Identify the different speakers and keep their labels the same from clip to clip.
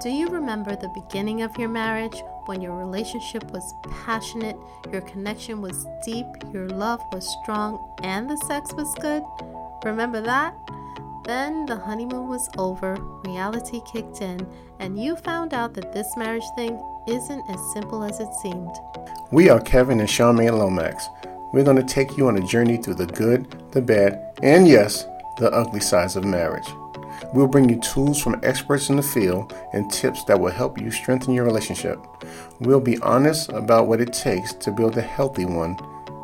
Speaker 1: Do you remember the beginning of your marriage when your relationship was passionate, your connection was deep, your love was strong, and the sex was good? Remember that? Then the honeymoon was over, reality kicked in, and you found out that this marriage thing isn't as simple as it seemed.
Speaker 2: We are Kevin and Charmaine Lomax. We're going to take you on a journey through the good, the bad, and yes, the ugly sides of marriage. We'll bring you tools from experts in the field and tips that will help you strengthen your relationship. We'll be honest about what it takes to build a healthy one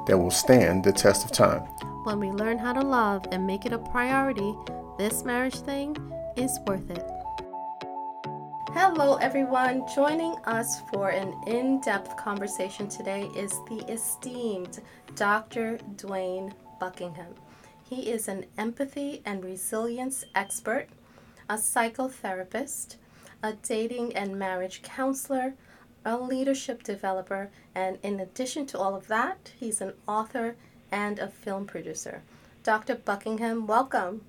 Speaker 2: that will stand the test of time.
Speaker 1: When we learn how to love and make it a priority, this marriage thing is worth it. Hello, everyone. Joining us for an in depth conversation today is the esteemed Dr. Dwayne Buckingham. He is an empathy and resilience expert, a psychotherapist, a dating and marriage counselor, a leadership developer, and in addition to all of that, he's an author and a film producer. Dr. Buckingham, welcome.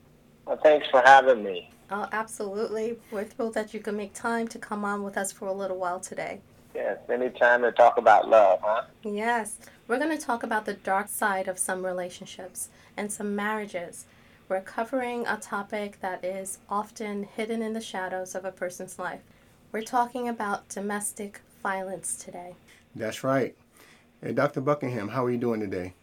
Speaker 3: Well, thanks for having me.
Speaker 1: Oh, absolutely. We're thrilled that you can make time to come on with us for a little while today.
Speaker 3: Yes, anytime to talk about love, huh?
Speaker 1: Yes. We're going to talk about the dark side of some relationships and some marriages. We're covering a topic that is often hidden in the shadows of a person's life. We're talking about domestic violence today.
Speaker 2: That's right. Hey, Dr. Buckingham, how are you doing today?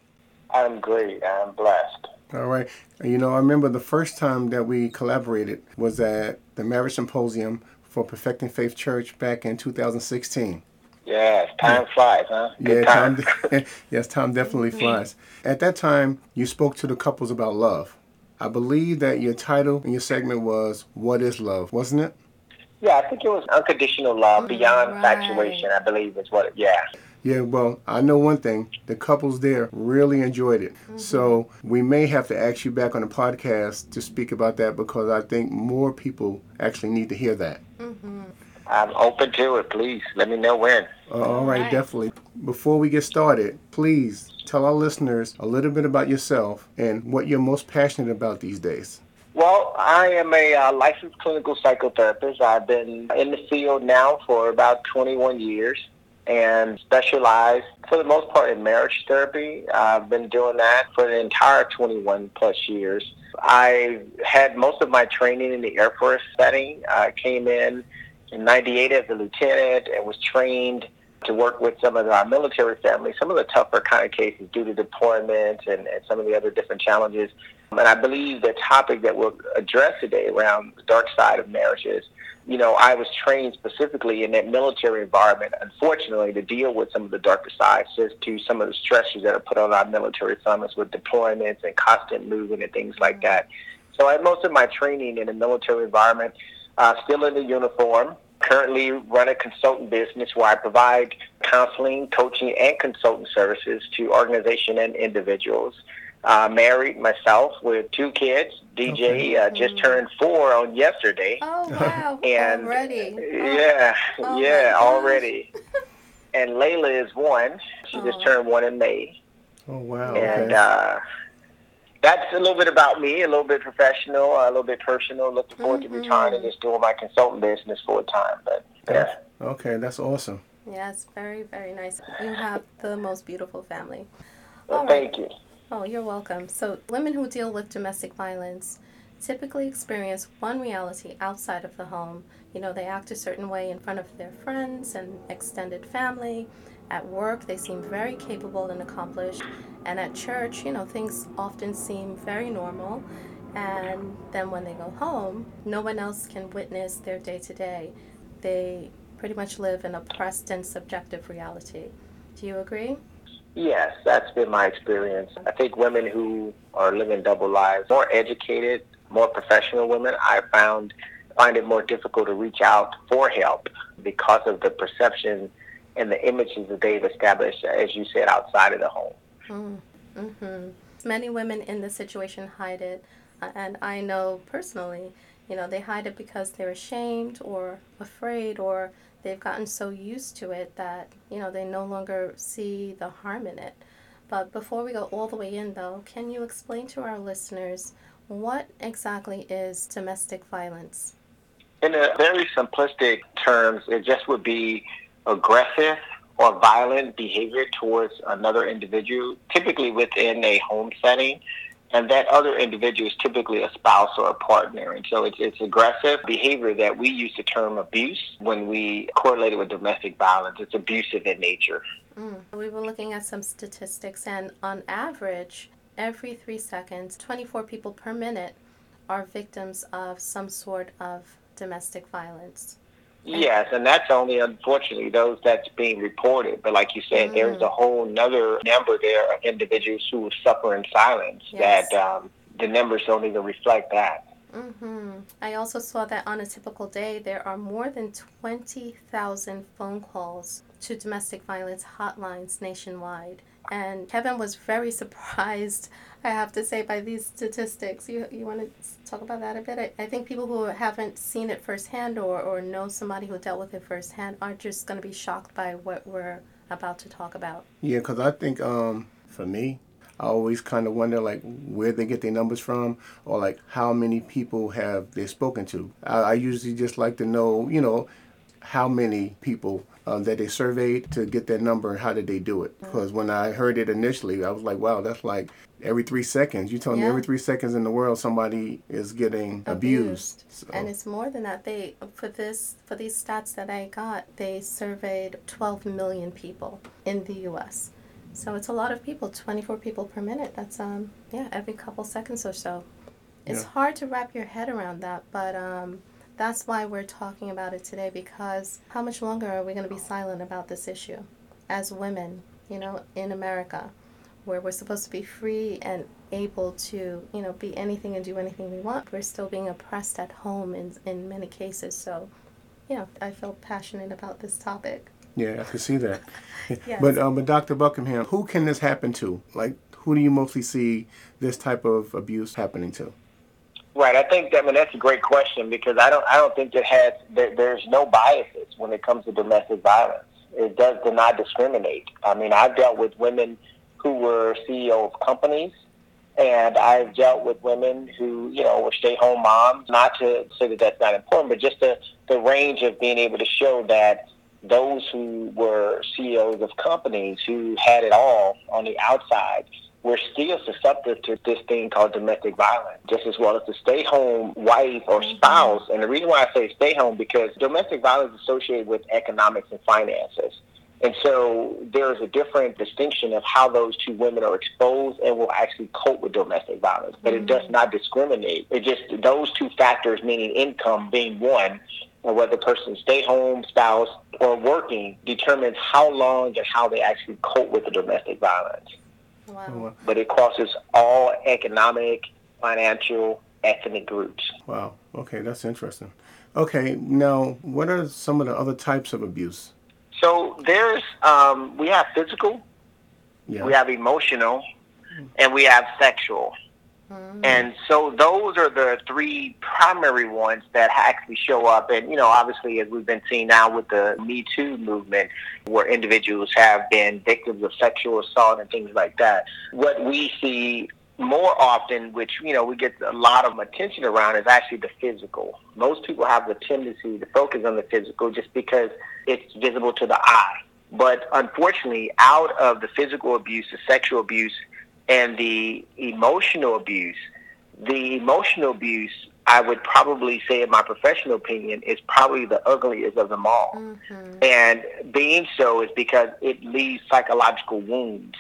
Speaker 3: I'm great. I'm blessed.
Speaker 2: All right. You know, I remember the first time that we collaborated was at the Marriage Symposium for Perfecting Faith Church back in 2016.
Speaker 3: Yes, time flies, huh?
Speaker 2: Good yeah, time. time yes, time definitely mm-hmm. flies. At that time, you spoke to the couples about love. I believe that your title and your segment was "What is Love," wasn't it?
Speaker 3: Yeah, I think it was unconditional love beyond right. infatuation. I believe is what. It, yeah.
Speaker 2: Yeah, well, I know one thing. The couples there really enjoyed it. Mm-hmm. So we may have to ask you back on the podcast to speak about that because I think more people actually need to hear that.
Speaker 3: Mm-hmm. I'm open to it. Please let me know when.
Speaker 2: Uh, all right, definitely. Before we get started, please tell our listeners a little bit about yourself and what you're most passionate about these days.
Speaker 3: Well, I am a uh, licensed clinical psychotherapist. I've been in the field now for about 21 years and specialize for the most part in marriage therapy. I've been doing that for the entire 21 plus years. I had most of my training in the Air Force setting. I came in in 98 as a lieutenant and was trained to work with some of our military families, some of the tougher kind of cases due to deployment and, and some of the other different challenges. And I believe the topic that we'll address today around the dark side of marriages, you know, I was trained specifically in that military environment, unfortunately, to deal with some of the darker sides, just to some of the stresses that are put on our military families with deployments and constant moving and things like that. So I had most of my training in a military environment uh, still in the uniform. Currently run a consultant business where I provide counseling, coaching, and consultant services to organizations and individuals. Uh, married myself with two kids. DJ okay. uh, just turned four on yesterday.
Speaker 1: Oh wow!
Speaker 3: and
Speaker 1: already,
Speaker 3: yeah, oh, yeah, already. and Layla is one. She oh. just turned one in May.
Speaker 2: Oh wow!
Speaker 3: And
Speaker 2: okay.
Speaker 3: uh, that's a little bit about me, a little bit professional, a little bit personal. Looking forward mm-hmm. to retiring and just doing my consultant business full time. But yeah.
Speaker 2: Okay, that's awesome.
Speaker 1: Yes, very, very nice. You have the most beautiful family.
Speaker 3: Well, thank you.
Speaker 1: Oh, you're welcome. So, women who deal with domestic violence typically experience one reality outside of the home. You know, they act a certain way in front of their friends and extended family. At work, they seem very capable and accomplished. And at church, you know, things often seem very normal. And then when they go home, no one else can witness their day to day. They pretty much live an oppressed and subjective reality. Do you agree?
Speaker 3: Yes, that's been my experience. I think women who are living double lives, more educated, more professional women, I found find it more difficult to reach out for help because of the perception and the images that they've established, as you said, outside of the home.
Speaker 1: Mm, hmm Many women in this situation hide it, uh, and I know personally, you know, they hide it because they're ashamed or afraid or they've gotten so used to it that, you know, they no longer see the harm in it. But before we go all the way in, though, can you explain to our listeners what exactly is domestic violence?
Speaker 3: In a very simplistic terms, it just would be aggressive or violent behavior towards another individual, typically within a home setting. And that other individual is typically a spouse or a partner. And so it's, it's aggressive behavior that we use the term abuse when we correlate it with domestic violence. It's abusive in nature.
Speaker 1: Mm. We were looking at some statistics, and on average, every three seconds, 24 people per minute are victims of some sort of domestic violence.
Speaker 3: Yes, and that's only unfortunately those that's being reported. But like you said, mm. there's a whole another number there of individuals who suffer in silence yes. that um, the numbers don't even reflect that.
Speaker 1: Mm-hmm. I also saw that on a typical day, there are more than 20,000 phone calls to domestic violence hotlines nationwide. And Kevin was very surprised, I have to say, by these statistics. You, you want to talk about that a bit? I, I think people who haven't seen it firsthand or, or know somebody who dealt with it firsthand are just going to be shocked by what we're about to talk about.
Speaker 2: Yeah, because I think um, for me, I always kind of wonder like where they get their numbers from or like how many people have they spoken to. I, I usually just like to know, you know, how many people um, that they surveyed to get that number how did they do it? Because mm. when I heard it initially, I was like, wow, that's like every three seconds. You tell yeah. me every three seconds in the world somebody is getting abused. abused.
Speaker 1: So. And it's more than that. They for this for these stats that I got, they surveyed 12 million people in the U.S. So it's a lot of people. 24 people per minute. That's um yeah every couple seconds or so. It's yeah. hard to wrap your head around that, but um that's why we're talking about it today because how much longer are we going to be silent about this issue as women, you know, in America, where we're supposed to be free and able to, you know, be anything and do anything we want? We're still being oppressed at home in, in many cases. So, you know, I feel passionate about this topic.
Speaker 2: Yeah, I can see that. yes. But um, but Dr. Buckingham, who can this happen to? Like, who do you mostly see this type of abuse happening to?
Speaker 3: Right. I think that I mean that's a great question because I don't I don't think it has there, there's no biases when it comes to domestic violence. It does not discriminate. I mean, I've dealt with women who were CEO of companies, and I've dealt with women who you know were stay-home moms. Not to say that that's not important, but just the the range of being able to show that those who were CEOs of companies who had it all on the outside we're still susceptible to this thing called domestic violence, just as well as the stay home wife or mm-hmm. spouse. And the reason why I say stay home because domestic violence is associated with economics and finances. And so there is a different distinction of how those two women are exposed and will actually cope with domestic violence. But mm-hmm. it does not discriminate. It just those two factors, meaning income being one, or whether the person stay home spouse or working, determines how long and how they actually cope with the domestic violence. Wow. But it crosses all economic, financial, ethnic groups.
Speaker 2: Wow. Okay, that's interesting. Okay, now what are some of the other types of abuse?
Speaker 3: So there's um, we have physical, yeah. we have emotional, and we have sexual. Mm-hmm. And so those are the three primary ones that actually show up. And, you know, obviously, as we've been seeing now with the Me Too movement, where individuals have been victims of sexual assault and things like that, what we see more often, which, you know, we get a lot of attention around, is actually the physical. Most people have the tendency to focus on the physical just because it's visible to the eye. But unfortunately, out of the physical abuse, the sexual abuse, and the emotional abuse, the emotional abuse, I would probably say, in my professional opinion, is probably the ugliest of them all. Mm-hmm. And being so is because it leaves psychological wounds.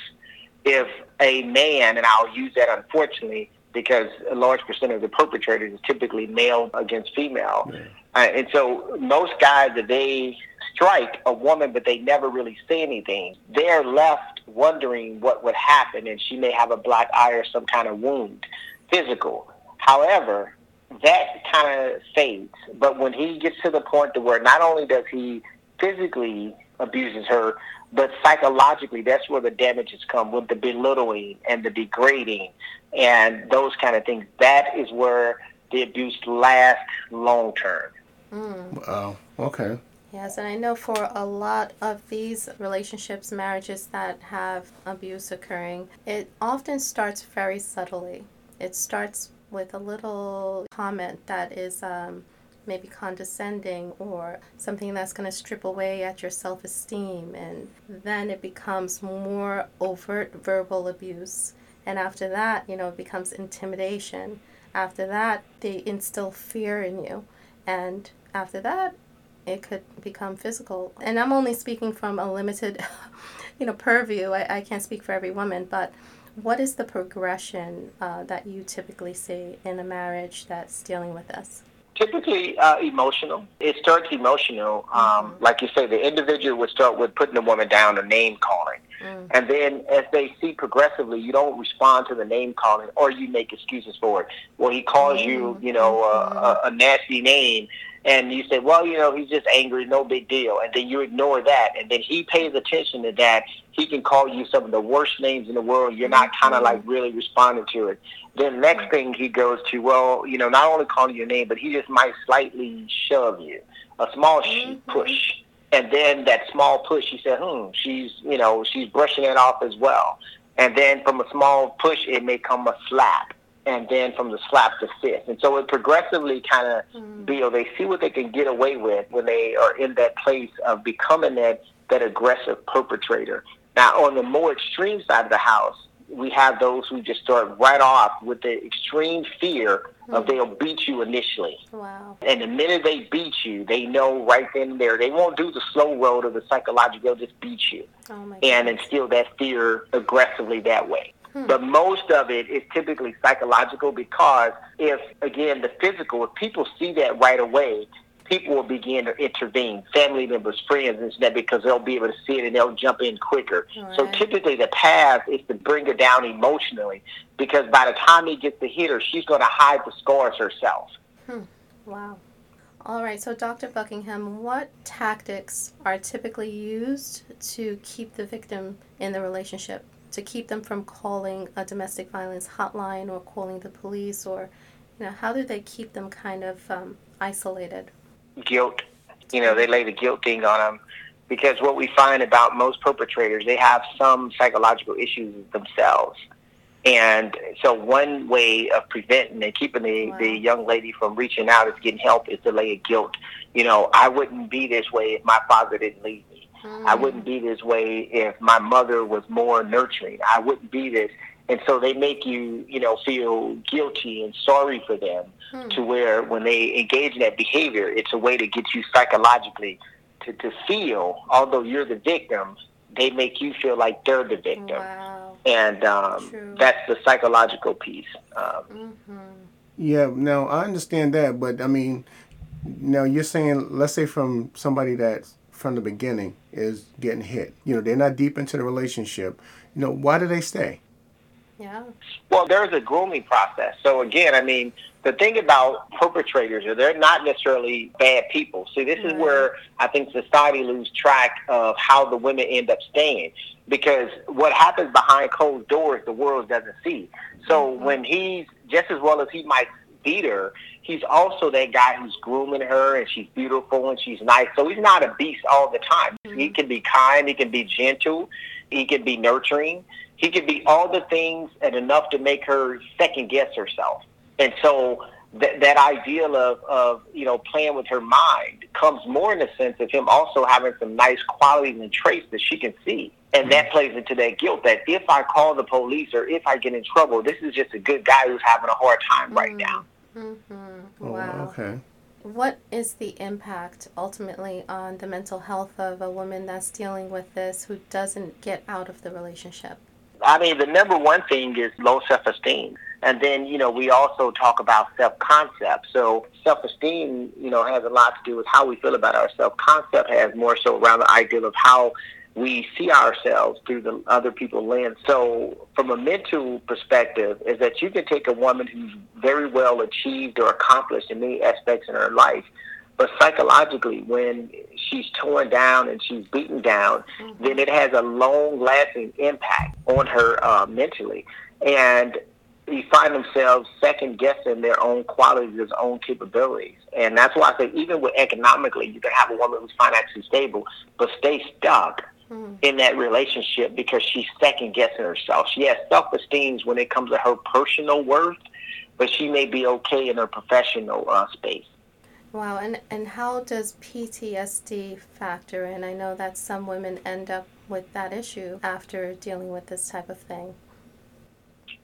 Speaker 3: If a man, and I'll use that unfortunately, because a large percent of the perpetrators is typically male against female. Yeah. Uh, and so most guys, if they strike a woman, but they never really say anything, they're left wondering what would happen, and she may have a black eye or some kind of wound, physical. However, that kind of fades. But when he gets to the point to where not only does he physically abuses her, but psychologically, that's where the damages come with the belittling and the degrading and those kind of things. That is where the abuse lasts long term.
Speaker 2: Mm. Wow. Okay.
Speaker 1: Yes, and I know for a lot of these relationships, marriages that have abuse occurring, it often starts very subtly. It starts with a little comment that is um, maybe condescending or something that's going to strip away at your self esteem. And then it becomes more overt verbal abuse. And after that, you know, it becomes intimidation. After that, they instill fear in you. And after that, it could become physical. And I'm only speaking from a limited, you know, purview. I, I can't speak for every woman, but what is the progression uh, that you typically see in a marriage that's dealing with this?
Speaker 3: Typically uh, emotional. It starts emotional. Um, mm-hmm. Like you say, the individual would start with putting the woman down or name calling. Mm. And then as they see progressively, you don't respond to the name calling or you make excuses for it. Well, he calls mm. you, you know, mm-hmm. a, a nasty name and you say, well, you know, he's just angry, no big deal, and then you ignore that, and then he pays attention to that. He can call you some of the worst names in the world. You're not kind of like really responding to it. Then next thing he goes to, well, you know, not only calling your name, but he just might slightly shove you, a small mm-hmm. push, and then that small push, he said, hmm, she's, you know, she's brushing it off as well, and then from a small push, it may come a slap and then from the slap to fist. And so it progressively kind of mm. build. They see what they can get away with when they are in that place of becoming that, that aggressive perpetrator. Now, on the more extreme side of the house, we have those who just start right off with the extreme fear mm. of they'll beat you initially.
Speaker 1: Wow.
Speaker 3: And the minute they beat you, they know right then and there. They won't do the slow road of the psychological. They'll just beat you
Speaker 1: oh
Speaker 3: and instill that fear aggressively that way. Hmm. But most of it is typically psychological because if, again, the physical, if people see that right away, people will begin to intervene, family members, friends, and that because they'll be able to see it and they'll jump in quicker. Right. So typically the path is to bring her down emotionally because by the time he gets to hit her, she's going to hide the scars herself.
Speaker 1: Hmm. Wow. All right, so Dr. Buckingham, what tactics are typically used to keep the victim in the relationship? To keep them from calling a domestic violence hotline or calling the police or you know how do they keep them kind of um, isolated?
Speaker 3: Guilt. You know they lay the guilt thing on them because what we find about most perpetrators they have some psychological issues themselves. And so one way of preventing and keeping the, wow. the young lady from reaching out is getting help is to lay a guilt. You know i wouldn't be this way if my father didn't leave Mm. I wouldn't be this way if my mother was more nurturing. I wouldn't be this. And so they make you, you know, feel guilty and sorry for them mm. to where when they engage in that behavior, it's a way to get you psychologically to, to feel, although you're the victim, they make you feel like they're the victim.
Speaker 1: Wow.
Speaker 3: And um, that's the psychological piece. Um,
Speaker 2: mm-hmm. Yeah, now I understand that, but I mean, now you're saying, let's say from somebody that's from the beginning is getting hit. You know, they're not deep into the relationship. You know, why do they stay?
Speaker 1: Yeah.
Speaker 3: Well, there's a grooming process. So again, I mean, the thing about perpetrators is they're not necessarily bad people. See, this is where I think society loses track of how the women end up staying because what happens behind closed doors, the world doesn't see. So mm-hmm. when he's just as well as he might beat her, he's also that guy who's grooming her and she's beautiful and she's nice. So he's not a beast all the time. Mm-hmm. He can be kind, he can be gentle, he can be nurturing, he can be all the things and enough to make her second guess herself. And so that that ideal of, of you know playing with her mind comes more in the sense of him also having some nice qualities and traits that she can see. And that mm-hmm. plays into that guilt that if I call the police or if I get in trouble, this is just a good guy who's having a hard time right mm-hmm. now.
Speaker 1: Mm-hmm.
Speaker 2: Oh, wow. okay.
Speaker 1: What is the impact ultimately on the mental health of a woman that's dealing with this who doesn't get out of the relationship?
Speaker 3: I mean, the number one thing is low self esteem. And then, you know, we also talk about self concept. So, self esteem, you know, has a lot to do with how we feel about our self concept, has more so around the idea of how we see ourselves through the other people's lens. So, from a mental perspective, is that you can take a woman who's very well achieved or accomplished in many aspects in her life, but psychologically, when she's torn down and she's beaten down, mm-hmm. then it has a long lasting impact on her uh, mentally. And you find themselves second guessing their own qualities, their own capabilities. And that's why I say, even with economically, you can have a woman who's financially stable, but stay stuck mm. in that relationship because she's second guessing herself. She has self esteem when it comes to her personal worth, but she may be okay in her professional uh, space.
Speaker 1: Wow, and, and how does PTSD factor in? I know that some women end up with that issue after dealing with this type of thing.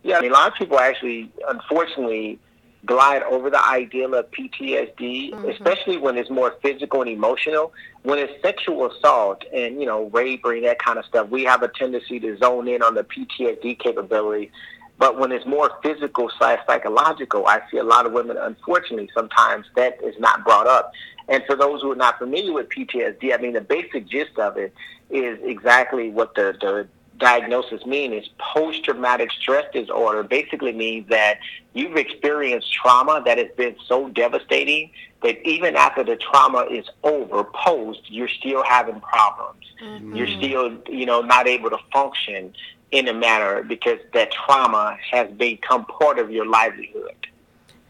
Speaker 3: Yeah, I mean, a lot of people actually, unfortunately, glide over the ideal of PTSD, mm-hmm. especially when it's more physical and emotional. When it's sexual assault and, you know, rape or that kind of stuff, we have a tendency to zone in on the PTSD capability. But when it's more physical slash psychological, I see a lot of women, unfortunately, sometimes that is not brought up. And for those who are not familiar with PTSD, I mean, the basic gist of it is exactly what the, the diagnosis mean is post-traumatic stress disorder basically means that you've experienced trauma that has been so devastating that even after the trauma is over post you're still having problems. Mm-hmm. you're still you know not able to function in a manner because that trauma has become part of your livelihood.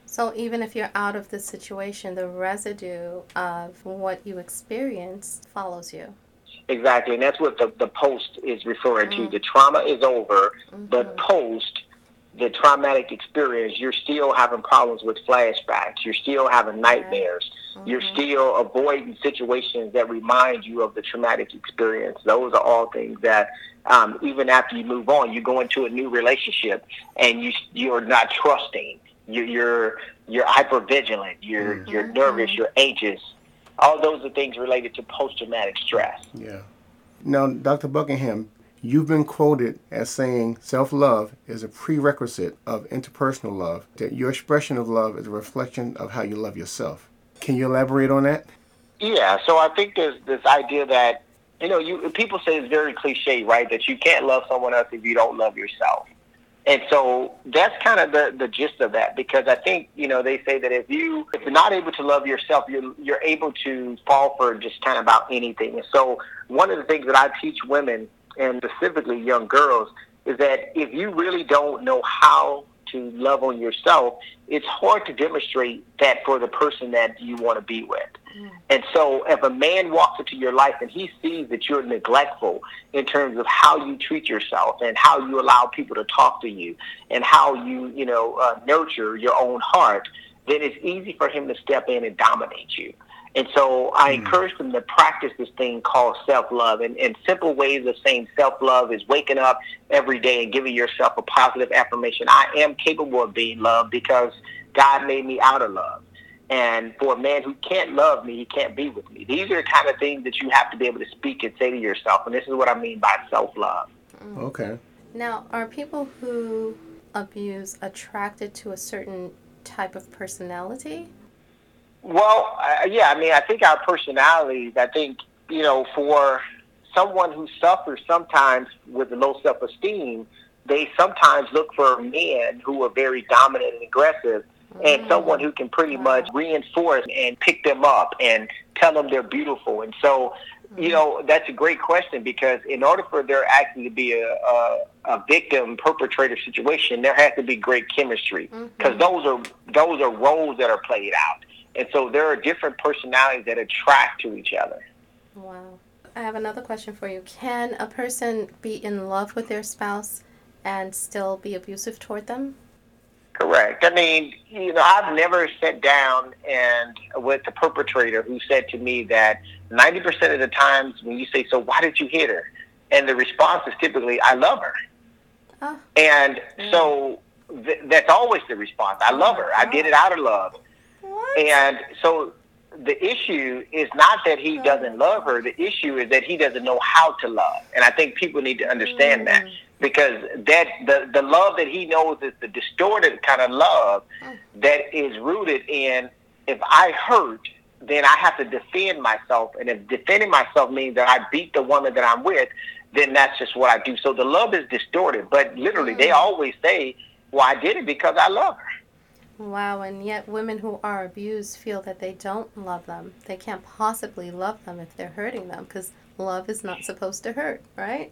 Speaker 1: So even if you're out of the situation the residue of what you experienced follows you
Speaker 3: Exactly, and that's what the, the post is referring mm-hmm. to. The trauma is over, mm-hmm. but post the traumatic experience, you're still having problems with flashbacks. You're still having nightmares. Mm-hmm. You're still avoiding situations that remind you of the traumatic experience. Those are all things that um, even after you move on, you go into a new relationship and you you're not trusting. You're you're you're hyper vigilant. You're mm-hmm. you're nervous. You're anxious all those are things related to post-traumatic stress.
Speaker 2: Yeah. Now, Dr. Buckingham, you've been quoted as saying self-love is a prerequisite of interpersonal love, that your expression of love is a reflection of how you love yourself. Can you elaborate on that?
Speaker 3: Yeah, so I think there's this idea that, you know, you people say it's very cliche, right, that you can't love someone else if you don't love yourself. And so that's kind of the, the gist of that because I think, you know, they say that if you if you're not able to love yourself, you're you're able to fall for just kind of about anything. And so one of the things that I teach women and specifically young girls is that if you really don't know how to love on yourself, it's hard to demonstrate that for the person that you want to be with. Mm. And so if a man walks into your life and he sees that you're neglectful in terms of how you treat yourself and how you allow people to talk to you and how you, you know, uh, nurture your own heart, then it's easy for him to step in and dominate you. And so I mm. encourage them to practice this thing called self-love. And, and simple ways of saying self-love is waking up every day and giving yourself a positive affirmation. I am capable of being loved because God made me out of love. And for a man who can't love me, he can't be with me. These are the kind of things that you have to be able to speak and say to yourself. And this is what I mean by self-love.
Speaker 2: Mm. Okay.
Speaker 1: Now, are people who abuse attracted to a certain type of personality?
Speaker 3: Well, uh, yeah, I mean, I think our personalities, I think, you know, for someone who suffers sometimes with a low self esteem, they sometimes look for men who are very dominant and aggressive and mm. someone who can pretty much reinforce and pick them up and tell them they're beautiful. And so, you mm. know, that's a great question because in order for there actually to be a, a, a victim perpetrator situation, there has to be great chemistry because mm-hmm. those are those are roles that are played out. And so there are different personalities that attract to each other.
Speaker 1: Wow. I have another question for you. Can a person be in love with their spouse and still be abusive toward them?
Speaker 3: Correct. I mean, you know, I've never sat down and with the perpetrator who said to me that 90% of the times when you say, so why did you hit her? And the response is typically, I love her. Oh. And mm. so th- that's always the response. I oh love her. I did it out of love. What? And so the issue is not that he doesn't love her. The issue is that he doesn't know how to love. And I think people need to understand mm. that because that the the love that he knows is the distorted kind of love mm. that is rooted in if I hurt, then I have to defend myself, and if defending myself means that I beat the woman that I'm with, then that's just what I do. So the love is distorted, but literally mm. they always say, "Well, I did it because I love her."
Speaker 1: Wow, and yet women who are abused feel that they don't love them. They can't possibly love them if they're hurting them because love is not supposed to hurt, right?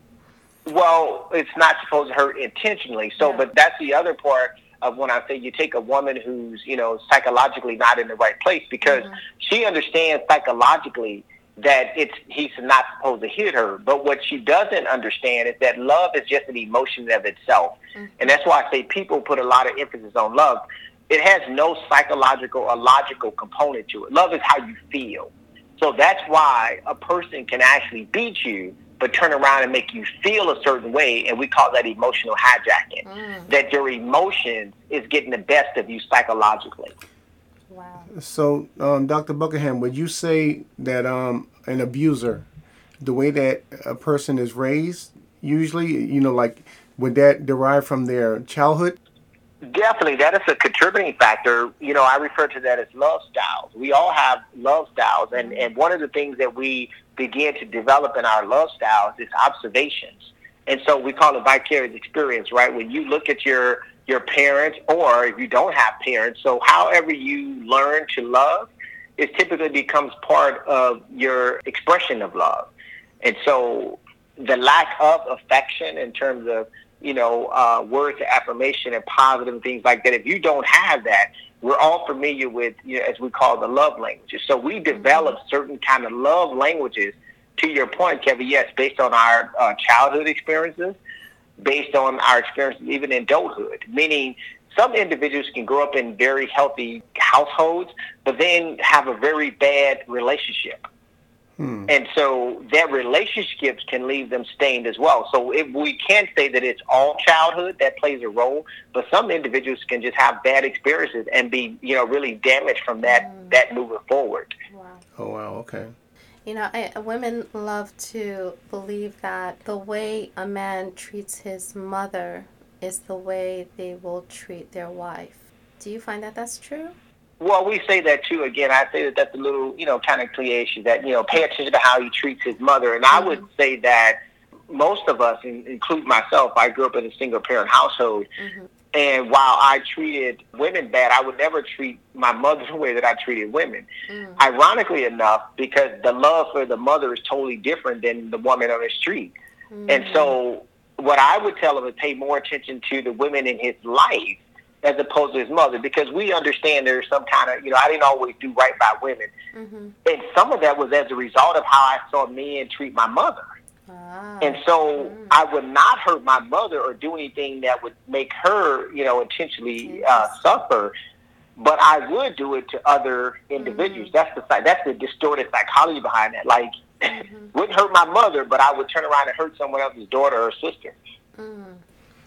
Speaker 3: Well, it's not supposed to hurt intentionally. So, yeah. but that's the other part of when I say you take a woman who's, you know, psychologically not in the right place because mm-hmm. she understands psychologically that it's he's not supposed to hit her. But what she doesn't understand is that love is just an emotion of itself. Mm-hmm. And that's why I say people put a lot of emphasis on love it has no psychological or logical component to it. Love is how you feel. So that's why a person can actually beat you, but turn around and make you feel a certain way, and we call that emotional hijacking. Mm. That your emotion is getting the best of you psychologically.
Speaker 2: Wow. So, um, Dr. Buckingham, would you say that um, an abuser, the way that a person is raised, usually, you know, like, would that derive from their childhood?
Speaker 3: Definitely, that is a contributing factor. You know, I refer to that as love styles. We all have love styles, and mm-hmm. and one of the things that we begin to develop in our love styles is observations, and so we call it vicarious experience, right? When you look at your your parents, or if you don't have parents, so however you learn to love, it typically becomes part of your expression of love, and so the lack of affection in terms of you know, uh, words of affirmation and positive things like that. If you don't have that, we're all familiar with, you know, as we call the love languages. So we develop mm-hmm. certain kind of love languages. To your point, Kevin, yes, based on our uh, childhood experiences, based on our experiences even in adulthood. Meaning, some individuals can grow up in very healthy households, but then have a very bad relationship. Hmm. And so that relationships can leave them stained as well. So if we can't say that it's all childhood that plays a role, but some individuals can just have bad experiences and be, you know, really damaged from that mm. that moving forward.
Speaker 2: Wow. Oh wow, okay.
Speaker 1: You know, I, women love to believe that the way a man treats his mother is the way they will treat their wife. Do you find that that's true?
Speaker 3: Well, we say that too. Again, I say that that's a little, you know, kind of cliche that, you know, pay attention to how he treats his mother. And I would mm-hmm. say that most of us, include myself, I grew up in a single parent household. Mm-hmm. And while I treated women bad, I would never treat my mother the way that I treated women. Mm. Ironically enough, because the love for the mother is totally different than the woman on the street. Mm. And so what I would tell him is pay more attention to the women in his life as opposed to his mother because we understand there's some kind of you know I didn't always do right by women, mm-hmm. and some of that was as a result of how I saw men treat my mother. Ah. And so mm. I would not hurt my mother or do anything that would make her, you know, intentionally uh, suffer. But I would do it to other individuals. Mm-hmm. That's the that's the distorted psychology behind that. Like, mm-hmm. wouldn't hurt my mother, but I would turn around and hurt someone else's daughter or sister.
Speaker 1: Mm.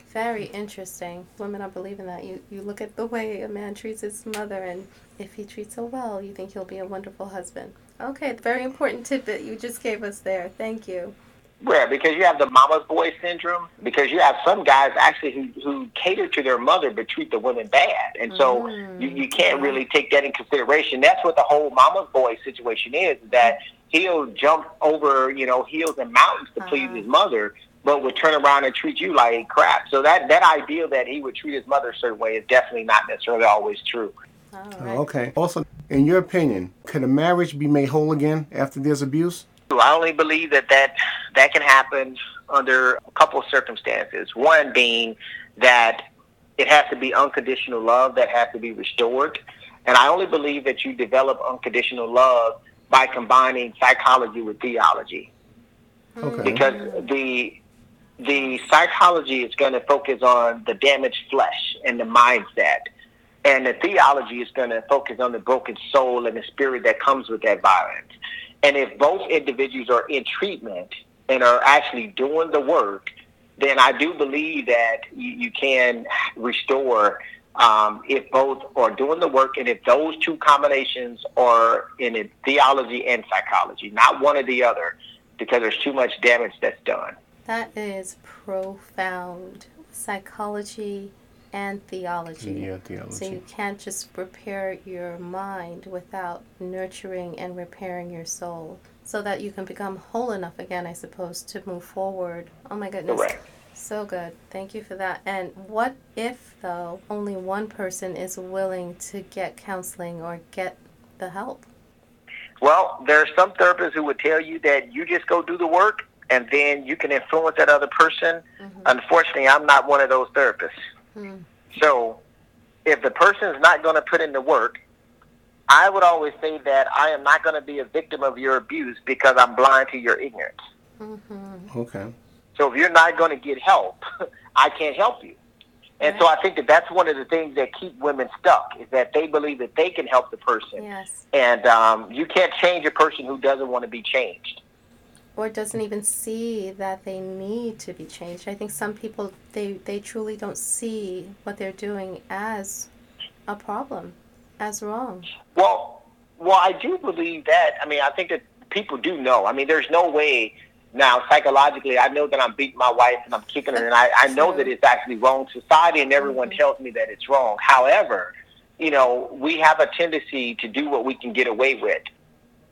Speaker 1: Very interesting. Women are believing that. You you look at the way a man treats his mother, and if he treats her well, you think he'll be a wonderful husband. Okay, very important tidbit you just gave us there. Thank you.
Speaker 3: Yeah, because you have the mama's boy syndrome. Because you have some guys actually who, who cater to their mother but treat the women bad, and so mm. you, you can't really take that in consideration. That's what the whole mama's boy situation is. That he'll jump over you know hills and mountains to uh-huh. please his mother, but would turn around and treat you like crap. So that that idea that he would treat his mother a certain way is definitely not necessarily always true.
Speaker 2: Right. Okay. Also, in your opinion, could a marriage be made whole again after there's abuse?
Speaker 3: I only believe that that, that can happen under a couple of circumstances. One being that it has to be unconditional love that has to be restored. And I only believe that you develop unconditional love by combining psychology with theology. Okay. Because the the psychology is going to focus on the damaged flesh and the mindset. And the theology is going to focus on the broken soul and the spirit that comes with that violence. And if both individuals are in treatment and are actually doing the work, then I do believe that you, you can restore um, if both are doing the work and if those two combinations are in theology and psychology, not one or the other, because there's too much damage that's done.
Speaker 1: That is profound. Psychology and theology.
Speaker 2: Yeah, theology.
Speaker 1: So you can't just repair your mind without nurturing and repairing your soul so that you can become whole enough again, I suppose, to move forward. Oh my goodness.
Speaker 3: Correct.
Speaker 1: So good. Thank you for that. And what if, though, only one person is willing to get counseling or get the help?
Speaker 3: Well, there are some therapists who would tell you that you just go do the work and then you can influence that other person. Mm-hmm. Unfortunately, I'm not one of those therapists. Mm. So, if the person is not going to put in the work, I would always say that I am not going to be a victim of your abuse because I'm blind to your ignorance.
Speaker 2: Mm-hmm. Okay.
Speaker 3: So if you're not going to get help, I can't help you. And
Speaker 1: Right.
Speaker 3: so I think that that's one of the things that keep women stuck is that they believe that they can help the person,
Speaker 1: Yes.
Speaker 3: and um, you can't change a person who doesn't want to be changed.
Speaker 1: Or doesn't even see that they need to be changed. I think some people they they truly don't see what they're doing as a problem, as wrong.
Speaker 3: Well, well, I do believe that. I mean, I think that people do know. I mean, there's no way now psychologically. I know that I'm beating my wife and I'm kicking her, and I, I know that it's actually wrong. Society and everyone
Speaker 1: Mhm.
Speaker 3: tells me that it's wrong. However, you know, we have a tendency to do what we can get away with.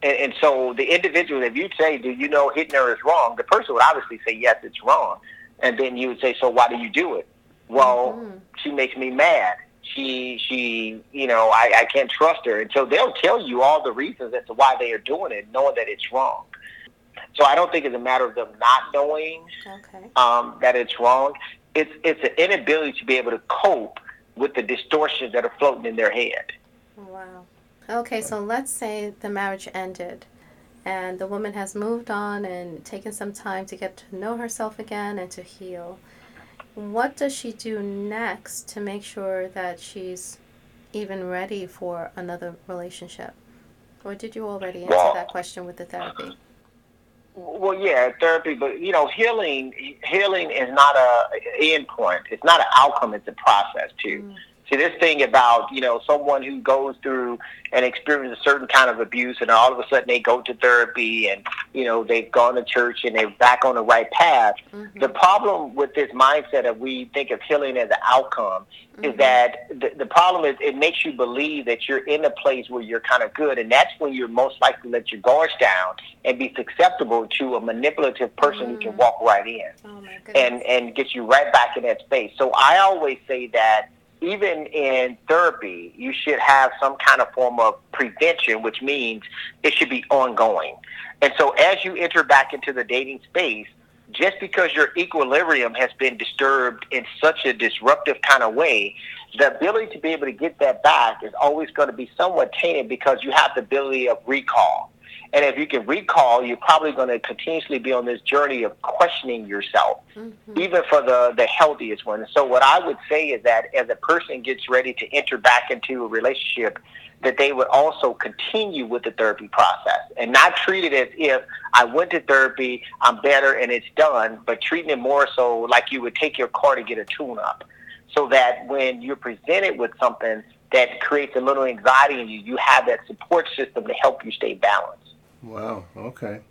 Speaker 3: And, and so the individual, if you say, "Do you know hitting her is wrong?" the person would obviously say, "Yes, it's wrong," and then you would say, "So why do you do it?" Well,
Speaker 1: Mhm.
Speaker 3: she makes me mad. She, she, you know, I, I can't trust her. And so they'll tell you all the reasons as to why they are doing it, knowing that it's wrong. So I don't think it's a matter of them not knowing
Speaker 1: Okay.
Speaker 3: um, that it's wrong. It's it's an inability to be able to cope with the distortions that are floating in their head.
Speaker 1: Wow. Okay, so let's say the marriage ended and the woman has moved on and taken some time to get to know herself again and to heal. What does she do next to make sure that she's even ready for another relationship? Or did you already answer
Speaker 3: Well-
Speaker 1: that question with the therapy?
Speaker 3: Well, yeah, therapy, but you know, healing healing is not a end point. It's not an outcome. It's a process too.
Speaker 1: Mm.
Speaker 3: See, this thing about you know someone who goes through and experiences a certain kind of abuse, and all of a sudden they go to therapy, and you know they've gone to church and they're back on the right path.
Speaker 1: Mhm.
Speaker 3: The problem with this mindset of we think of healing as an outcome is
Speaker 1: Mhm.
Speaker 3: that the, the problem is it makes you believe that you're in a place where you're kind of good, and that's when you're most likely to let your guards down and be susceptible to a manipulative person who can
Speaker 1: Mm.
Speaker 3: walk right in
Speaker 1: Oh
Speaker 3: and and get you right back in that space. So I always say that even in therapy, you should have some kind of form of prevention, which means it should be ongoing. And so as you enter back into the dating space, just because your equilibrium has been disturbed in such a disruptive kind of way, the ability to be able to get that back is always going to be somewhat tainted because you have the ability of recall. And if you can recall, you're probably going to continuously be on this journey of questioning yourself
Speaker 1: Mhm.
Speaker 3: even for the the healthiest one. So what I would say is that as a person gets ready to enter back into a relationship, that they would also continue with the therapy process and not treat it as if I went to therapy, I'm better, and it's done, but treating it more so like you would take your car to get a tune up, so that when you're presented with something that creates a little anxiety in you, you have that support system to help you stay balanced.
Speaker 2: Wow. Okay.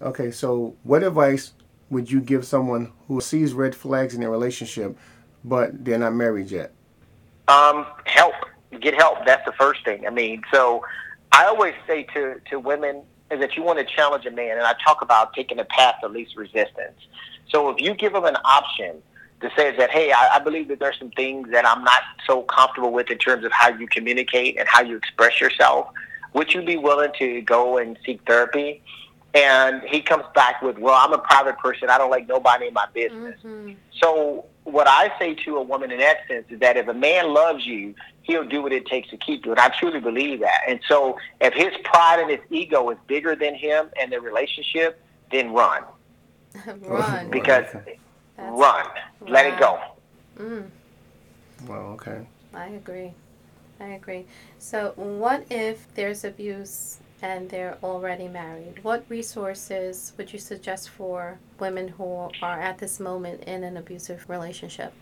Speaker 2: Okay. So, what advice would you give someone who sees red flags in their relationship, but they're not married yet?
Speaker 3: Um, help. Get help. That's the first thing. I mean, so I always say to, to women is that you want to challenge a man, and I talk about taking the path of least resistance. So if you give him an option to say that, hey, I, I believe that there's some things that I'm not so comfortable with in terms of how you communicate and how you express yourself, would you be willing to go and seek therapy? And he comes back with, well, I'm a private person. I don't like nobody in my business.
Speaker 1: Mhm.
Speaker 3: So what I say to a woman in that sense is that if a man loves you, he'll do what it takes to keep you. And I truly believe that. And so if his pride and his ego is bigger than him and the relationship, then run.
Speaker 1: Run.
Speaker 3: Because
Speaker 2: Okay.
Speaker 1: That's-
Speaker 3: run. Let it go.
Speaker 1: Mm.
Speaker 2: Wow. Okay.
Speaker 1: I agree. I agree. So, what if there's abuse and they're already married? What resources would you suggest for women who are at this moment in an abusive relationship?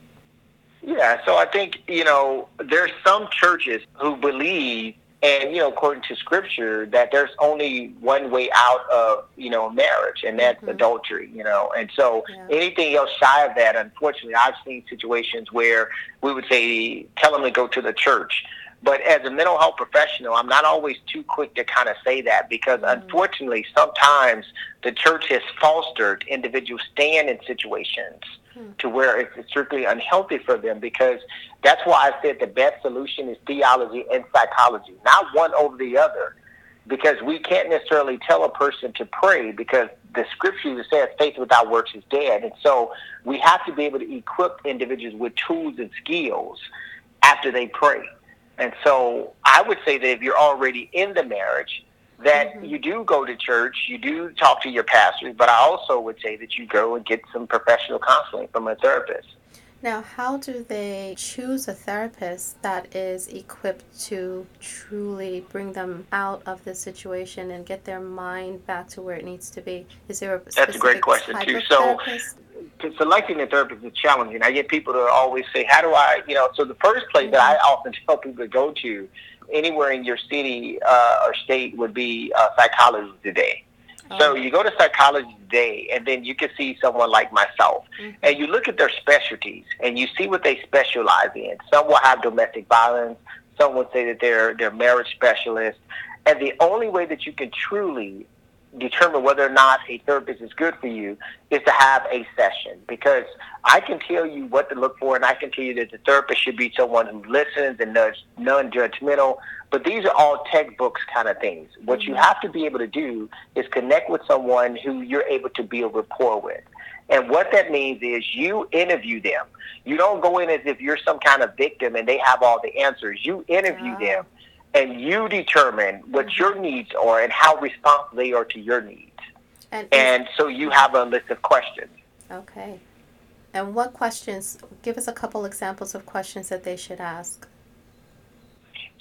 Speaker 3: Yeah, so I think, you know, there's some churches who believe and, you know, according to scripture, that there's only one way out of, you know, marriage, and that's
Speaker 1: Mhm.
Speaker 3: adultery, you know. And so
Speaker 1: Yeah.
Speaker 3: anything else shy of that, unfortunately, I've seen situations where we would say, tell them to go to the church. But as a mental health professional, I'm not always too quick to kind of say that because
Speaker 1: Mhm.
Speaker 3: unfortunately, sometimes the church has fostered individuals staying in situations
Speaker 1: Hmm.
Speaker 3: to where it's strictly unhealthy for them because that's why I said the best solution is theology and psychology, not one over the other. Because we can't necessarily tell a person to pray because the scripture says faith without works is dead. And so we have to be able to equip individuals with tools and skills after they pray. And so I would say that if you're already in the marriage, that
Speaker 1: Mhm.
Speaker 3: you do go to church, you do talk to your pastors, but I also would say that you go and get some professional counseling from a therapist.
Speaker 1: Now, how do they choose a therapist that is equipped to truly bring them out of the situation and get their mind back to where it needs to be? Is there a
Speaker 3: That's a great question too. So, selecting a therapist is challenging. I get people to always say, "How do I?" You know, so the first place that I mm-hmm. often tell people to go to anywhere in your city uh, or state would be uh, psychology today. So you go to psychology today, and then you can see someone like myself, mm-hmm. and you look at their specialties, and you see what they specialize in. Some will have domestic violence. Some would say that they're they're marriage specialists, and the only way that you can truly determine whether or not a therapist is good for you is to have a session because I can tell you what to look for and I can tell you that the therapist should be someone who listens and is non-judgmental. But these are all textbooks kind of things. What you mm-hmm. have to be able to do is connect with someone who you're able to build rapport with. And what that means is you interview them. You don't go in as if you're some kind of victim and they have all the answers. You interview ah. them and you determine what mm-hmm. your needs are and how responsive they are to your needs. And, and so you have a list of questions.
Speaker 1: Okay. And what questions? Give us a couple examples of questions that they should ask.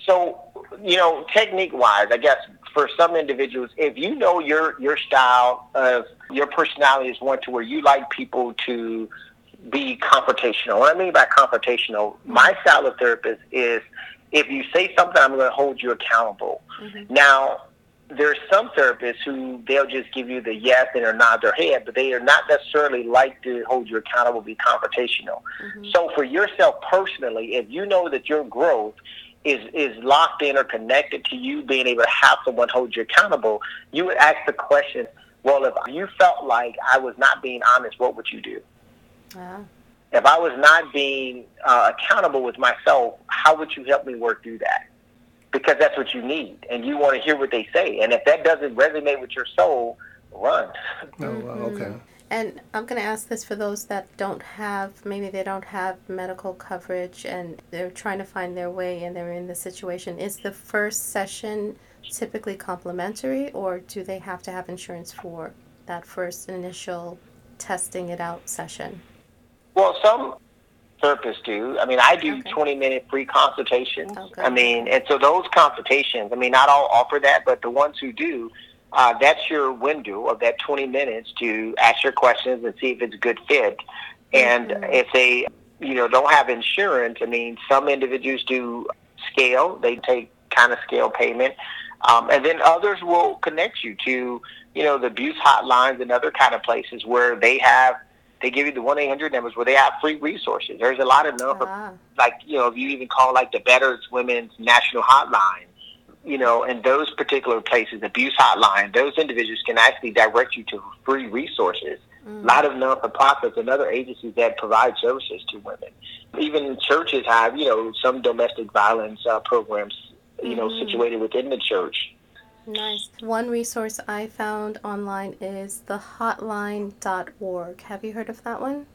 Speaker 3: So, you know, technique wise, I guess for some individuals, if you know your your style of your personality is one to where you like people to be confrontational. What I mean by confrontational, my mm-hmm. style of therapist is if you say something, I'm going to hold you accountable. Mm-hmm. Now, there's some therapists who they'll just give you the yes and or nod their head, but they are not necessarily like to hold you accountable, be confrontational. Mm-hmm. So for yourself personally, if you know that your growth is is locked in or connected to you being able to have someone hold you accountable, you would ask the question, well, if you felt like I was not being honest, what would you do? Uh-huh if I was not being uh, accountable with myself, how would you help me work through that? Because that's what you need, and you want to hear what they say. And if that doesn't resonate with your soul, run.
Speaker 2: Oh, okay.
Speaker 1: Mm-hmm. And I'm going to ask this for those that don't have, maybe they don't have medical coverage and they're trying to find their way and they're in the situation. Is the first session typically complimentary or do they have to have insurance for that first initial testing it out session?
Speaker 3: Well, some therapists do. I mean, I do okay. 20 minute free consultations. Okay. I mean, and so those consultations, I mean, not all offer that, but the ones who do, uh, that's your window of that 20 minutes to ask your questions and see if it's a good fit. And mm-hmm. if they, you know, don't have insurance, I mean, some individuals do scale. They take kind of scale payment. Um, and then others will connect you to, you know, the abuse hotlines and other kind of places where they have they give you the one eight hundred numbers where they have free resources. There's a lot of number, ah. like you know, if you even call like the Battered Women's National Hotline, you know, and those particular places, abuse hotline, those individuals can actually direct you to free resources. Mm. A lot of non-for-profits and other agencies that provide services to women. Even churches have, you know, some domestic violence uh, programs, you know, mm-hmm. situated within the church
Speaker 1: Nice. One resource I found online is the thehotline.org. Have you heard of that one?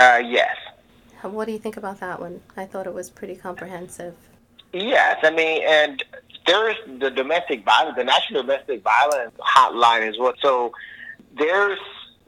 Speaker 3: Uh, yes.
Speaker 1: What do you think about that one? I thought it was pretty comprehensive.
Speaker 3: Yes, I mean, and there's the domestic violence, the National Domestic Violence Hotline is what. So there's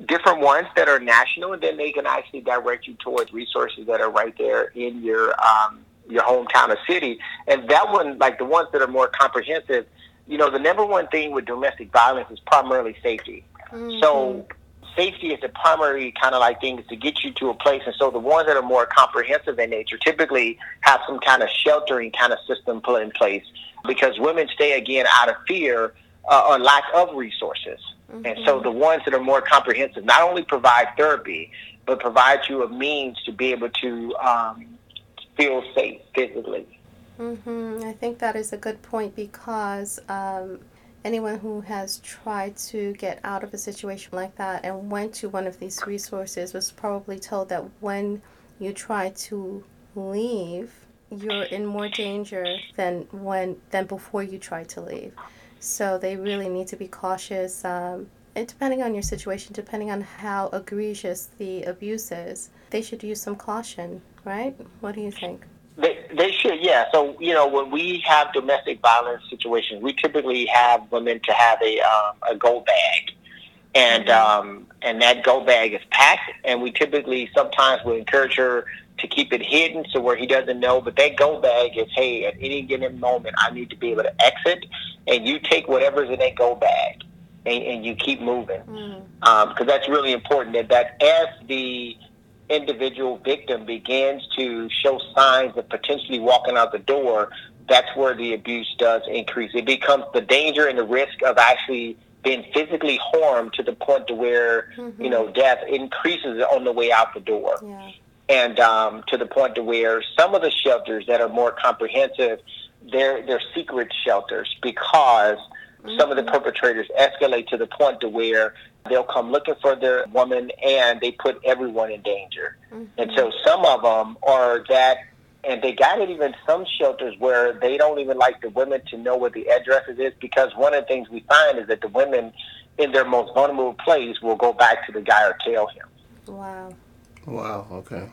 Speaker 3: different ones that are national, and then they can actually direct you towards resources that are right there in your um, your hometown or city. And that one, like the ones that are more comprehensive, you know, the number one thing with domestic violence is primarily safety. Mm-hmm. So safety is the primary kind of like thing is to get you to a place. And so the ones that are more comprehensive in nature typically have some kind of sheltering kind of system put in place because women stay again out of fear uh, or lack of resources. Mm-hmm. And so the ones that are more comprehensive not only provide therapy, but provide you a means to be able to um, feel safe physically.
Speaker 1: Mm-hmm. I think that is a good point because um, anyone who has tried to get out of a situation like that and went to one of these resources was probably told that when you try to leave, you're in more danger than when than before you try to leave. So they really need to be cautious. Um, and depending on your situation, depending on how egregious the abuse is, they should use some caution, right? What do you think?
Speaker 3: They, should, yeah. So, you know, when we have domestic violence situations, we typically have women to have a, um, a go bag. And mm-hmm. um, and that go bag is packed. And we typically sometimes will encourage her to keep it hidden so where he doesn't know. But that go bag is, hey, at any given moment, I need to be able to exit, and you take whatever's in that go bag, and, and you keep moving, because
Speaker 1: Mm.
Speaker 3: um, that's really important. That that as the individual victim begins to show signs of potentially walking out the door, that's where the abuse does increase. It becomes the danger and the risk of actually being physically harmed to the point to where
Speaker 1: Mhm.
Speaker 3: you know death increases on the way out the door
Speaker 1: Yeah.
Speaker 3: and um, to the point to where some of the shelters that are more comprehensive, they're they're secret shelters because some of the perpetrators escalate to the point to where they'll come looking for their woman and they put everyone in danger. And so mm-hmm. some of them are that, and they got it even some shelters where they don't even like the women to know what the addresses is because one of the things we find is that the women in their most vulnerable place will go back to the guy or tell him.
Speaker 1: Wow.
Speaker 2: Wow. Okay.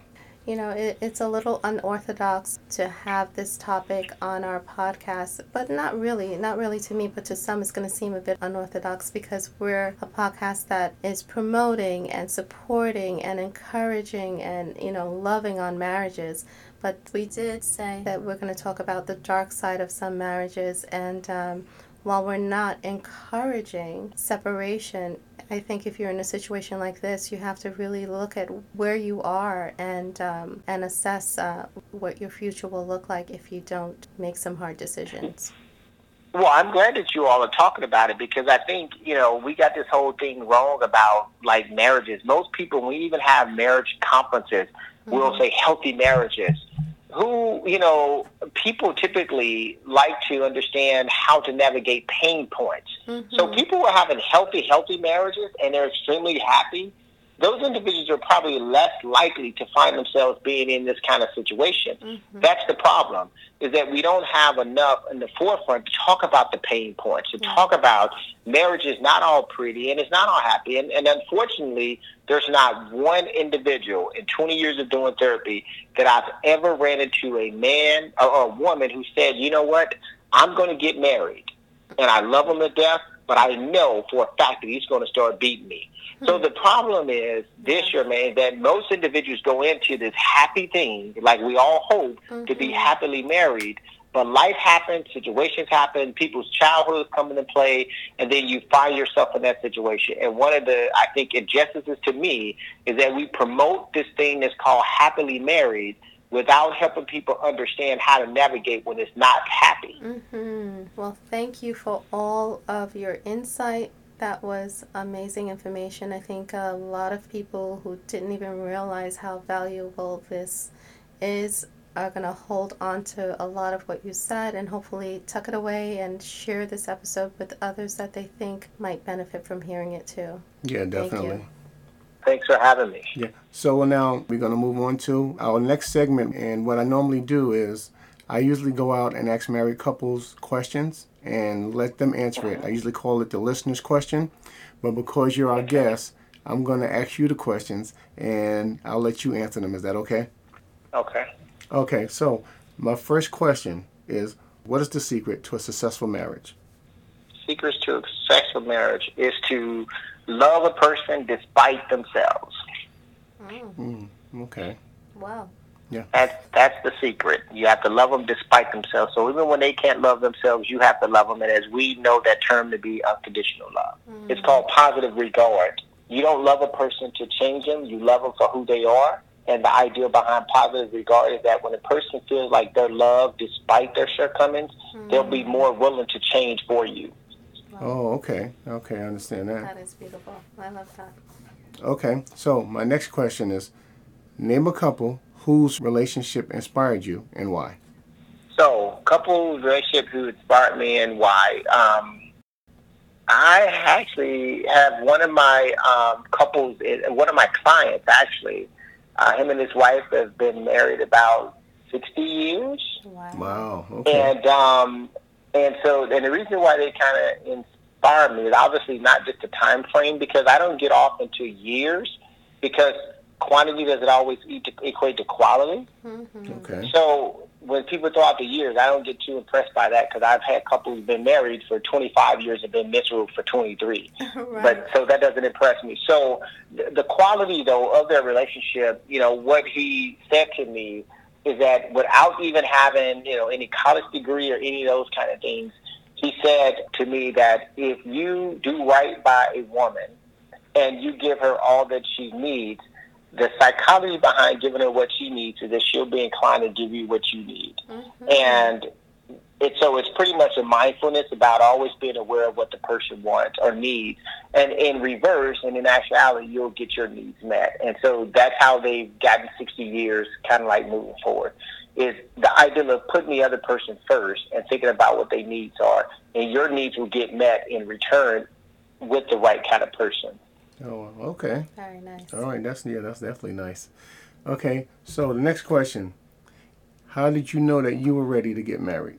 Speaker 1: You know, it, it's a little unorthodox to have this topic on our podcast, but not really. Not really to me, but to some, it's going to seem a bit unorthodox because we're a podcast that is promoting and supporting and encouraging and, you know, loving on marriages. But we did say that we're going to talk about the dark side of some marriages. And um, while we're not encouraging separation, I think if you're in a situation like this, you have to really look at where you are and um, and assess uh, what your future will look like if you don't make some hard decisions.
Speaker 3: Well, I'm glad that you all are talking about it because I think, you know, we got this whole thing wrong about like marriages. Most people, when we even have marriage conferences, we'll say healthy marriages. Who, you know, people typically like to understand how to navigate pain points. So mm-hmm. people who are having healthy, healthy marriages and they're extremely happy, those individuals are probably less likely to find themselves being in this kind of situation. Mm-hmm. That's the problem, is that we don't have enough in the forefront to talk about the pain points, to talk about marriage is not all pretty and it's not all happy. And, and unfortunately, there's not one individual in 20 years of doing therapy that I've ever ran into a man or, or a woman who said, you know what, I'm going to get married and I love them to death, but I know for a fact that he's going to start beating me. So hmm. the problem is this year, man, that most individuals go into this happy thing, like we all hope to be mm-hmm. happily married, but life happens, situations happen, people's childhoods come into play, and then you find yourself in that situation. And one of the, I think, injustices to me is that we promote this thing that's called happily married without helping people understand how to navigate when it's not happy.
Speaker 1: hmm Well, thank you for all of your insight. That was amazing information. I think a lot of people who didn't even realize how valuable this is are going to hold on to a lot of what you said and hopefully tuck it away and share this episode with others that they think might benefit from hearing it too.
Speaker 2: Yeah,
Speaker 1: you.
Speaker 2: definitely.
Speaker 3: Thanks for having me.
Speaker 2: Yeah. So now we're going to move on to our next segment. And what I normally do is I usually go out and ask married couples questions and let them answer it. I usually call it the listener's question. But because you're our guest, I'm going to ask you the questions and I'll let you answer them. Is that okay?
Speaker 3: Okay.
Speaker 2: Okay. So my first question is what is the secret to a successful marriage?
Speaker 3: Secrets to a successful marriage is to love a person despite themselves.
Speaker 2: Mm. mm, okay.
Speaker 1: Wow. Yeah.
Speaker 3: That's that's the secret. You have to love them despite themselves. So even when they can't love themselves, you have to love them. And as we know that term to be unconditional love, mm. it's called positive regard. You don't love a person to change them. You love them for who they are. And the idea behind positive regard is that when a person feels like they're loved despite their shortcomings, they'll mm. be more willing to change for you.
Speaker 2: Oh, okay. Okay. I understand that.
Speaker 1: That is beautiful. I love that.
Speaker 2: Okay, so my next question is name a couple whose relationship inspired you and why.
Speaker 3: So, couple relationship who inspired me and why. Um, I actually have one of my um, couples, one of my clients actually. Uh, him and his wife have been married about sixty years,
Speaker 1: Wow.
Speaker 2: Wow, okay.
Speaker 3: and um, and so and the reason why they kind of inspire me is obviously not just the time frame because I don't get off into years because quantity doesn't always eat- equate to quality.
Speaker 1: hmm
Speaker 2: Okay.
Speaker 3: So when people throw out the years, I don't get too impressed by that because I've had couples who've been married for 25 years and been miserable for 23.
Speaker 1: right.
Speaker 3: But so that doesn't impress me. So th- the quality though of their relationship, you know, what he said to me is that without even having you know any college degree or any of those kind of things, he said to me that if you do right by a woman and you give her all that she needs, the psychology behind giving her what she needs is that she'll be inclined to give you what you need.
Speaker 1: Mhm.
Speaker 3: And it, so it's pretty much a mindfulness about always being aware of what the person wants or needs. And in reverse, and in actuality, you'll get your needs met. And so that's how they've gotten 60 years kind of like moving forward is the idea of putting the other person first and thinking about what their needs are. And your needs will get met in return with the right kind of person.
Speaker 2: Oh, okay.
Speaker 1: Very nice.
Speaker 2: All right. That's yeah. That's definitely nice. Okay. So the next question: How did you know that you were ready to get married?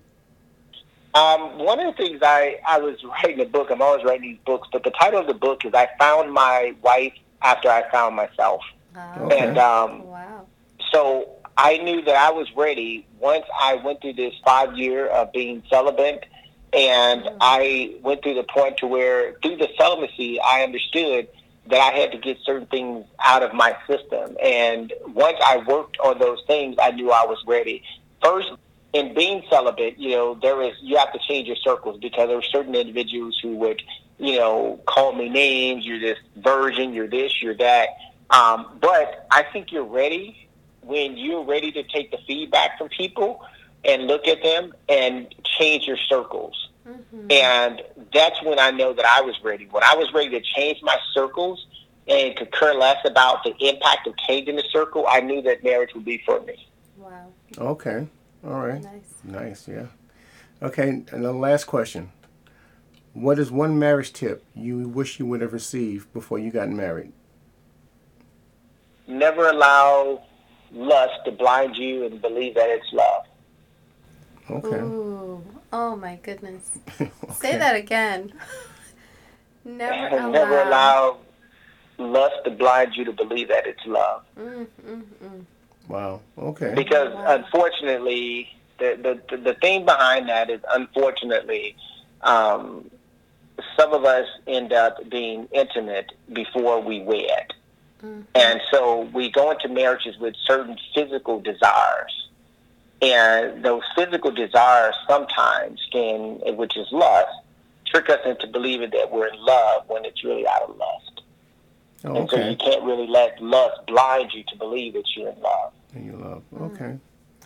Speaker 3: Um, one of the things I, I was writing a book, I'm always writing these books, but the title of the book is I Found My Wife After I Found Myself.
Speaker 1: Wow.
Speaker 2: Okay.
Speaker 3: And um,
Speaker 1: Wow.
Speaker 3: so I knew that I was ready once I went through this five year of being celibate. And
Speaker 1: Mm.
Speaker 3: I went through the point to where through the celibacy, I understood that I had to get certain things out of my system. And once I worked on those things, I knew I was ready. First, in being celibate, you know, there is you have to change your circles because there were certain individuals who would, you know, call me names. You're this virgin. You're this. You're that. Um, but I think you're ready when you're ready to take the feedback from people and look at them and change your circles.
Speaker 1: Mhm.
Speaker 3: And that's when I know that I was ready. When I was ready to change my circles and could care less about the impact of changing the circle, I knew that marriage would be for me.
Speaker 1: Wow.
Speaker 2: Okay. All right.
Speaker 1: Nice.
Speaker 2: Nice. Yeah. Okay. And the last question: What is one marriage tip you wish you would have received before you got married?
Speaker 3: Never allow lust to blind you and believe that it's love.
Speaker 2: Okay.
Speaker 1: Ooh. Oh my goodness.
Speaker 2: okay.
Speaker 1: Say that again. Never allow.
Speaker 3: Never allow lust to blind you to believe that it's love.
Speaker 1: Mm, mm, mm.
Speaker 2: Wow. Okay.
Speaker 3: Because
Speaker 1: Wow.
Speaker 3: unfortunately, the, the the thing behind that is unfortunately, um, some of us end up being intimate before we wed,
Speaker 1: Mhm.
Speaker 3: and so we go into marriages with certain physical desires, and those physical desires sometimes can, which is lust, trick us into believing that we're in love when it's really out of lust.
Speaker 2: Oh,
Speaker 3: And so you can't really let lust blind you to believe that you're in love.
Speaker 2: And you love. Mm. Okay.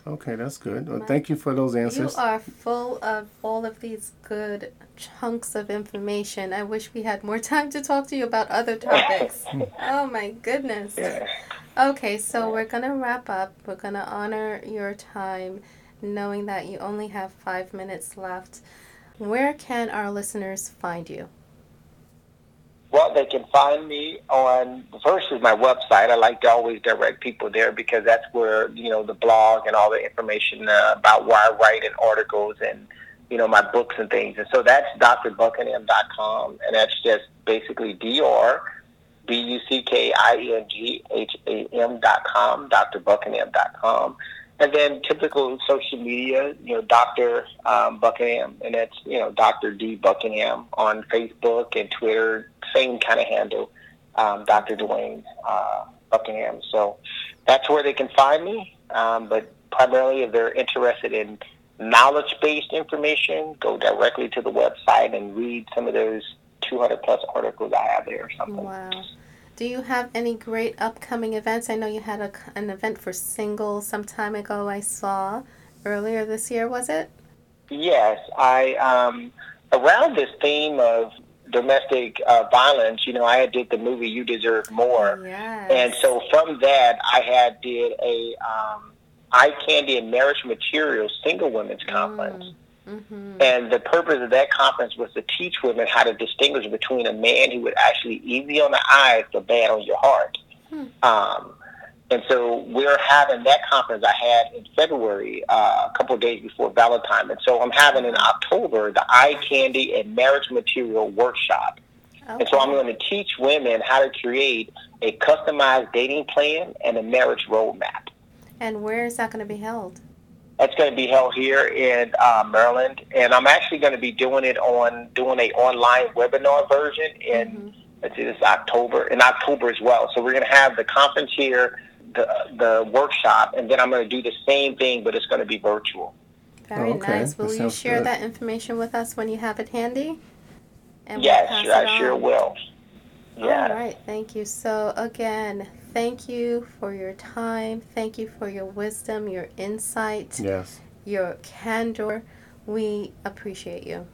Speaker 2: Okay, that's good. Well, thank you for those answers.
Speaker 1: You are full of all of these good chunks of information. I wish we had more time to talk to you about other topics. Hmm. oh my goodness. Okay, so we're going to wrap up. We're going to honor your time, knowing that you only have five minutes left. Where can our listeners find you?
Speaker 3: Well, they can find me on first is my website. I like to always direct people there because that's where you know the blog and all the information uh, about why I write and articles and you know my books and things. And so that's drbuckingham.com, and that's just basically dr b u c k i e n g h a m dot com, drbuckingham.com. And then typical social media, you know, Dr. Um, Buckingham, and that's, you know, Dr. D. Buckingham on Facebook and Twitter, same kind of handle, um, Dr. Dwayne uh, Buckingham. So that's where they can find me. Um, but primarily, if they're interested in knowledge-based information, go directly to the website and read some of those 200 plus articles I have there or something.
Speaker 1: Wow. Do you have any great upcoming events? I know you had a, an event for singles some time ago, I saw earlier this year, was it?
Speaker 3: Yes, I um, around this theme of domestic uh, violence. You know, I had did the movie "You Deserve More,"
Speaker 1: Yes.
Speaker 3: and so from that, I had did a um, eye candy and marriage materials single women's conference.
Speaker 1: Mm-hmm.
Speaker 3: And the purpose of that conference was to teach women how to distinguish between a man who would actually easy on the eyes but bad on your heart.
Speaker 1: Hmm.
Speaker 3: Um, and so we're having that conference I had in February, uh, a couple of days before Valentine. And so I'm having in October the eye candy and marriage material workshop. And so I'm going to teach women how to create a customized dating plan and a marriage roadmap.
Speaker 1: And where is that going to be held?
Speaker 3: That's going to be held here in uh, Maryland, and I'm actually going to be doing it on doing a online webinar version in mm-hmm. let's see, this October in October as well. So we're going to have the conference here, the the workshop, and then I'm going to do the same thing, but it's going to be virtual.
Speaker 1: Very okay. nice. Will you share good. that information with us when you have it handy?
Speaker 3: And yes, we'll I sure will.
Speaker 1: Yeah. All right. Thank you. So again, thank you for your time. Thank you for your wisdom, your insight,
Speaker 2: yes,
Speaker 1: your candor. We appreciate you.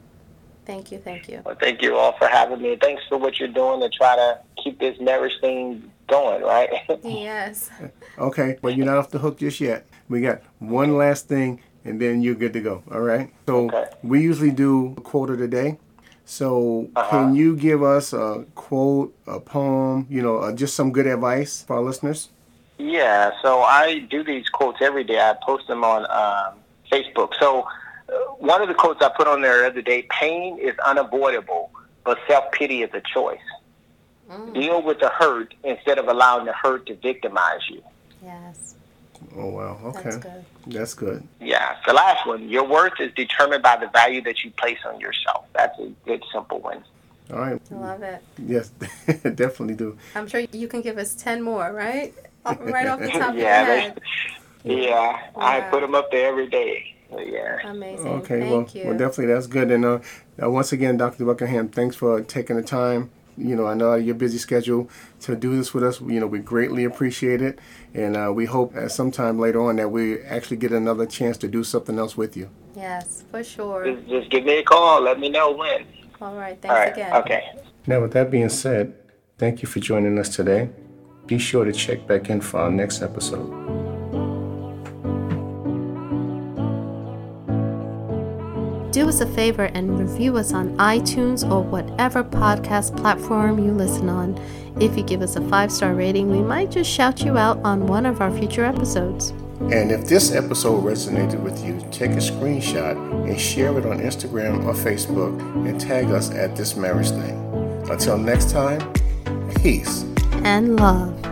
Speaker 1: Thank you. Thank you.
Speaker 3: Well, thank you all for having me. Thanks for what you're doing to try to keep this marriage thing going, right?
Speaker 1: yes.
Speaker 2: Okay, but you're not off the hook just yet. We got one last thing, and then you're good to go. All right. So okay. we usually do a quote of the day. So, uh-huh. can you give us a quote, a poem, you know, uh, just some good advice for our listeners?
Speaker 3: Yeah, so I do these quotes every day. I post them on um, Facebook. So, uh, one of the quotes I put on there the other day pain is unavoidable, but self pity is a choice. Mm. Deal with the hurt instead of allowing the hurt to victimize you.
Speaker 1: Yes.
Speaker 2: Oh wow. Okay. That's good. That's good.
Speaker 3: Yeah. The last one. Your worth is determined by the value that you place on yourself. That's a good simple one.
Speaker 2: All right.
Speaker 1: I love it.
Speaker 2: Yes, definitely do.
Speaker 1: I'm sure you can give us ten more, right? Right off the top yeah, of your head.
Speaker 3: Yeah, wow. I put them up there every day. Yeah.
Speaker 1: Amazing.
Speaker 2: Okay.
Speaker 1: Thank
Speaker 2: well,
Speaker 1: you.
Speaker 2: well, definitely that's good. And uh, uh, once again, Dr. Buckingham, thanks for taking the time you know, I know your busy schedule to do this with us. You know, we greatly appreciate it, and uh, we hope at some time later on that we actually get another chance to do something else with you.
Speaker 1: Yes, for sure.
Speaker 3: Just, just give me a call. Let me know when.
Speaker 1: All right. Thanks All right. again.
Speaker 3: Okay.
Speaker 2: Now, with that being said, thank you for joining us today. Be sure to check back in for our next episode.
Speaker 1: Do us a favor and review us on iTunes or whatever podcast platform you listen on. If you give us a five star rating, we might just shout you out on one of our future episodes.
Speaker 2: And if this episode resonated with you, take a screenshot and share it on Instagram or Facebook and tag us at This Marriage Thing. Until next time, peace
Speaker 1: and love.